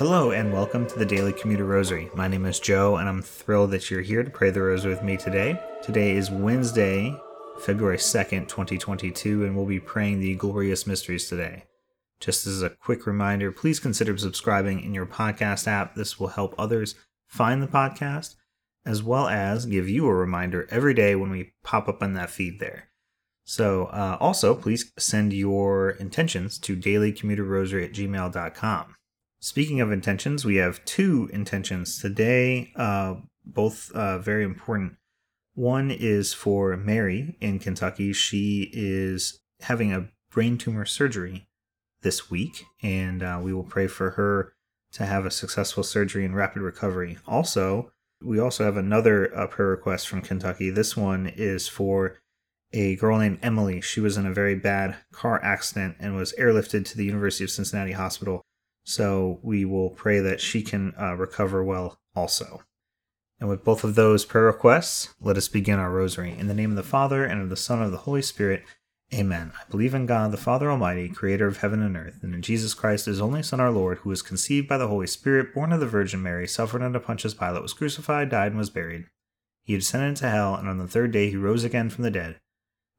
Hello, and welcome to the Daily Commuter Rosary. My name is Joe, and I'm thrilled that you're here to pray the Rosary with me today. Today is Wednesday, February 2nd, 2022, and we'll be praying the Glorious Mysteries today. Just as a quick reminder, please consider subscribing in your podcast app. This will help others find the podcast, as well as give you a reminder every day when we pop up on that feed there. So, uh, also, please send your intentions to dailycommuterrosary at gmail.com. Speaking of intentions, we have two intentions today, uh, both uh, very important. One is for Mary in Kentucky. She is having a brain tumor surgery this week, and uh, we will pray for her to have a successful surgery and rapid recovery. Also, we also have another uh, prayer request from Kentucky. This one is for a girl named Emily. She was in a very bad car accident and was airlifted to the University of Cincinnati Hospital. So we will pray that she can uh, recover well also. And with both of those prayer requests, let us begin our rosary. In the name of the Father, and of the Son, and of the Holy Spirit, Amen. I believe in God, the Father Almighty, creator of heaven and earth, and in Jesus Christ, his only Son, our Lord, who was conceived by the Holy Spirit, born of the Virgin Mary, suffered under Pontius Pilate, was crucified, died, and was buried. He descended into hell, and on the third day he rose again from the dead.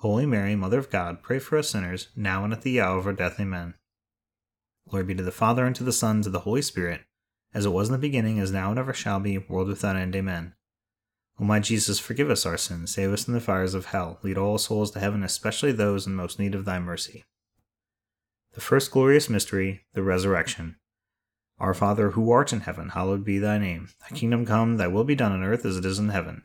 Holy Mary, Mother of God, pray for us sinners, now and at the hour of our death. Amen. Glory be to the Father, and to the Son, and to the Holy Spirit, as it was in the beginning, as now, and ever shall be, world without end. Amen. O my Jesus, forgive us our sins, save us from the fires of hell, lead all souls to heaven, especially those in most need of thy mercy. The first glorious mystery, the resurrection. Our Father, who art in heaven, hallowed be thy name. Thy kingdom come, thy will be done on earth as it is in heaven.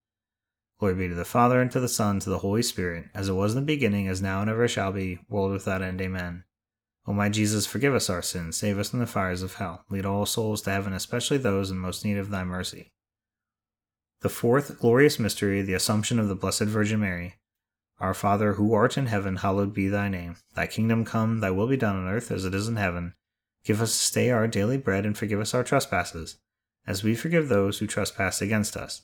Glory be to the Father, and to the Son, and to the Holy Spirit, as it was in the beginning, as now, and ever shall be, world without end. Amen. O my Jesus, forgive us our sins, save us from the fires of hell, lead all souls to heaven, especially those in most need of thy mercy. The fourth glorious mystery, the Assumption of the Blessed Virgin Mary. Our Father, who art in heaven, hallowed be thy name. Thy kingdom come, thy will be done on earth as it is in heaven. Give us this day our daily bread, and forgive us our trespasses, as we forgive those who trespass against us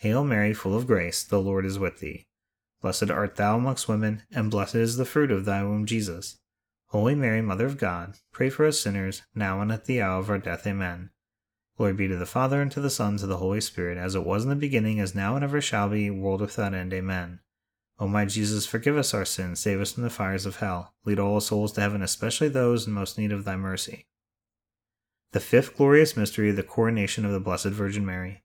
Hail Mary, full of grace, the Lord is with thee. Blessed art thou amongst women, and blessed is the fruit of thy womb, Jesus. Holy Mary, Mother of God, pray for us sinners, now and at the hour of our death. Amen. Glory be to the Father, and to the Son, and to the Holy Spirit, as it was in the beginning, as now, and ever shall be, world without end. Amen. O my Jesus, forgive us our sins, save us from the fires of hell, lead all souls to heaven, especially those in most need of thy mercy. The fifth glorious mystery, the coronation of the Blessed Virgin Mary.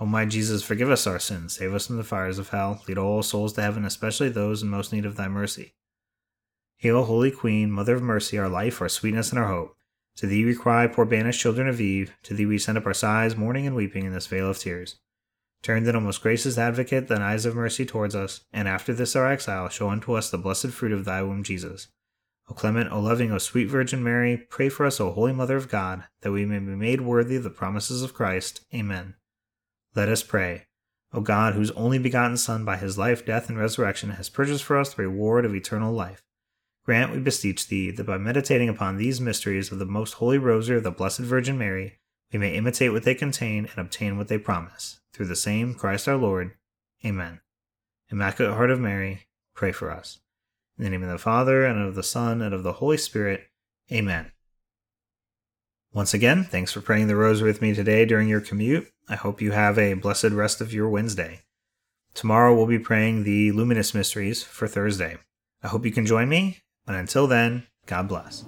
O my Jesus, forgive us our sins, save us from the fires of hell, lead all souls to heaven, especially those in most need of thy mercy. Hail, Holy Queen, Mother of Mercy, our life, our sweetness, and our hope. To thee we cry, poor banished children of Eve. To thee we send up our sighs, mourning and weeping in this vale of tears. Turn then, O most gracious Advocate, thine eyes of mercy towards us, and after this our exile, show unto us the blessed fruit of thy womb, Jesus. O clement, O loving, O sweet Virgin Mary, pray for us, O Holy Mother of God, that we may be made worthy of the promises of Christ. Amen. Let us pray. O God, whose only begotten Son, by his life, death, and resurrection, has purchased for us the reward of eternal life Grant, we beseech thee, that by meditating upon these mysteries of the most holy rosary of the Blessed Virgin Mary, we may imitate what they contain and obtain what they promise. Through the same Christ our Lord. Amen. Immaculate Heart of Mary, pray for us. In the name of the Father, and of the Son, and of the Holy Spirit. Amen. Once again, thanks for praying the rosary with me today during your commute. I hope you have a blessed rest of your Wednesday. Tomorrow we'll be praying the Luminous Mysteries for Thursday. I hope you can join me, and until then, God bless.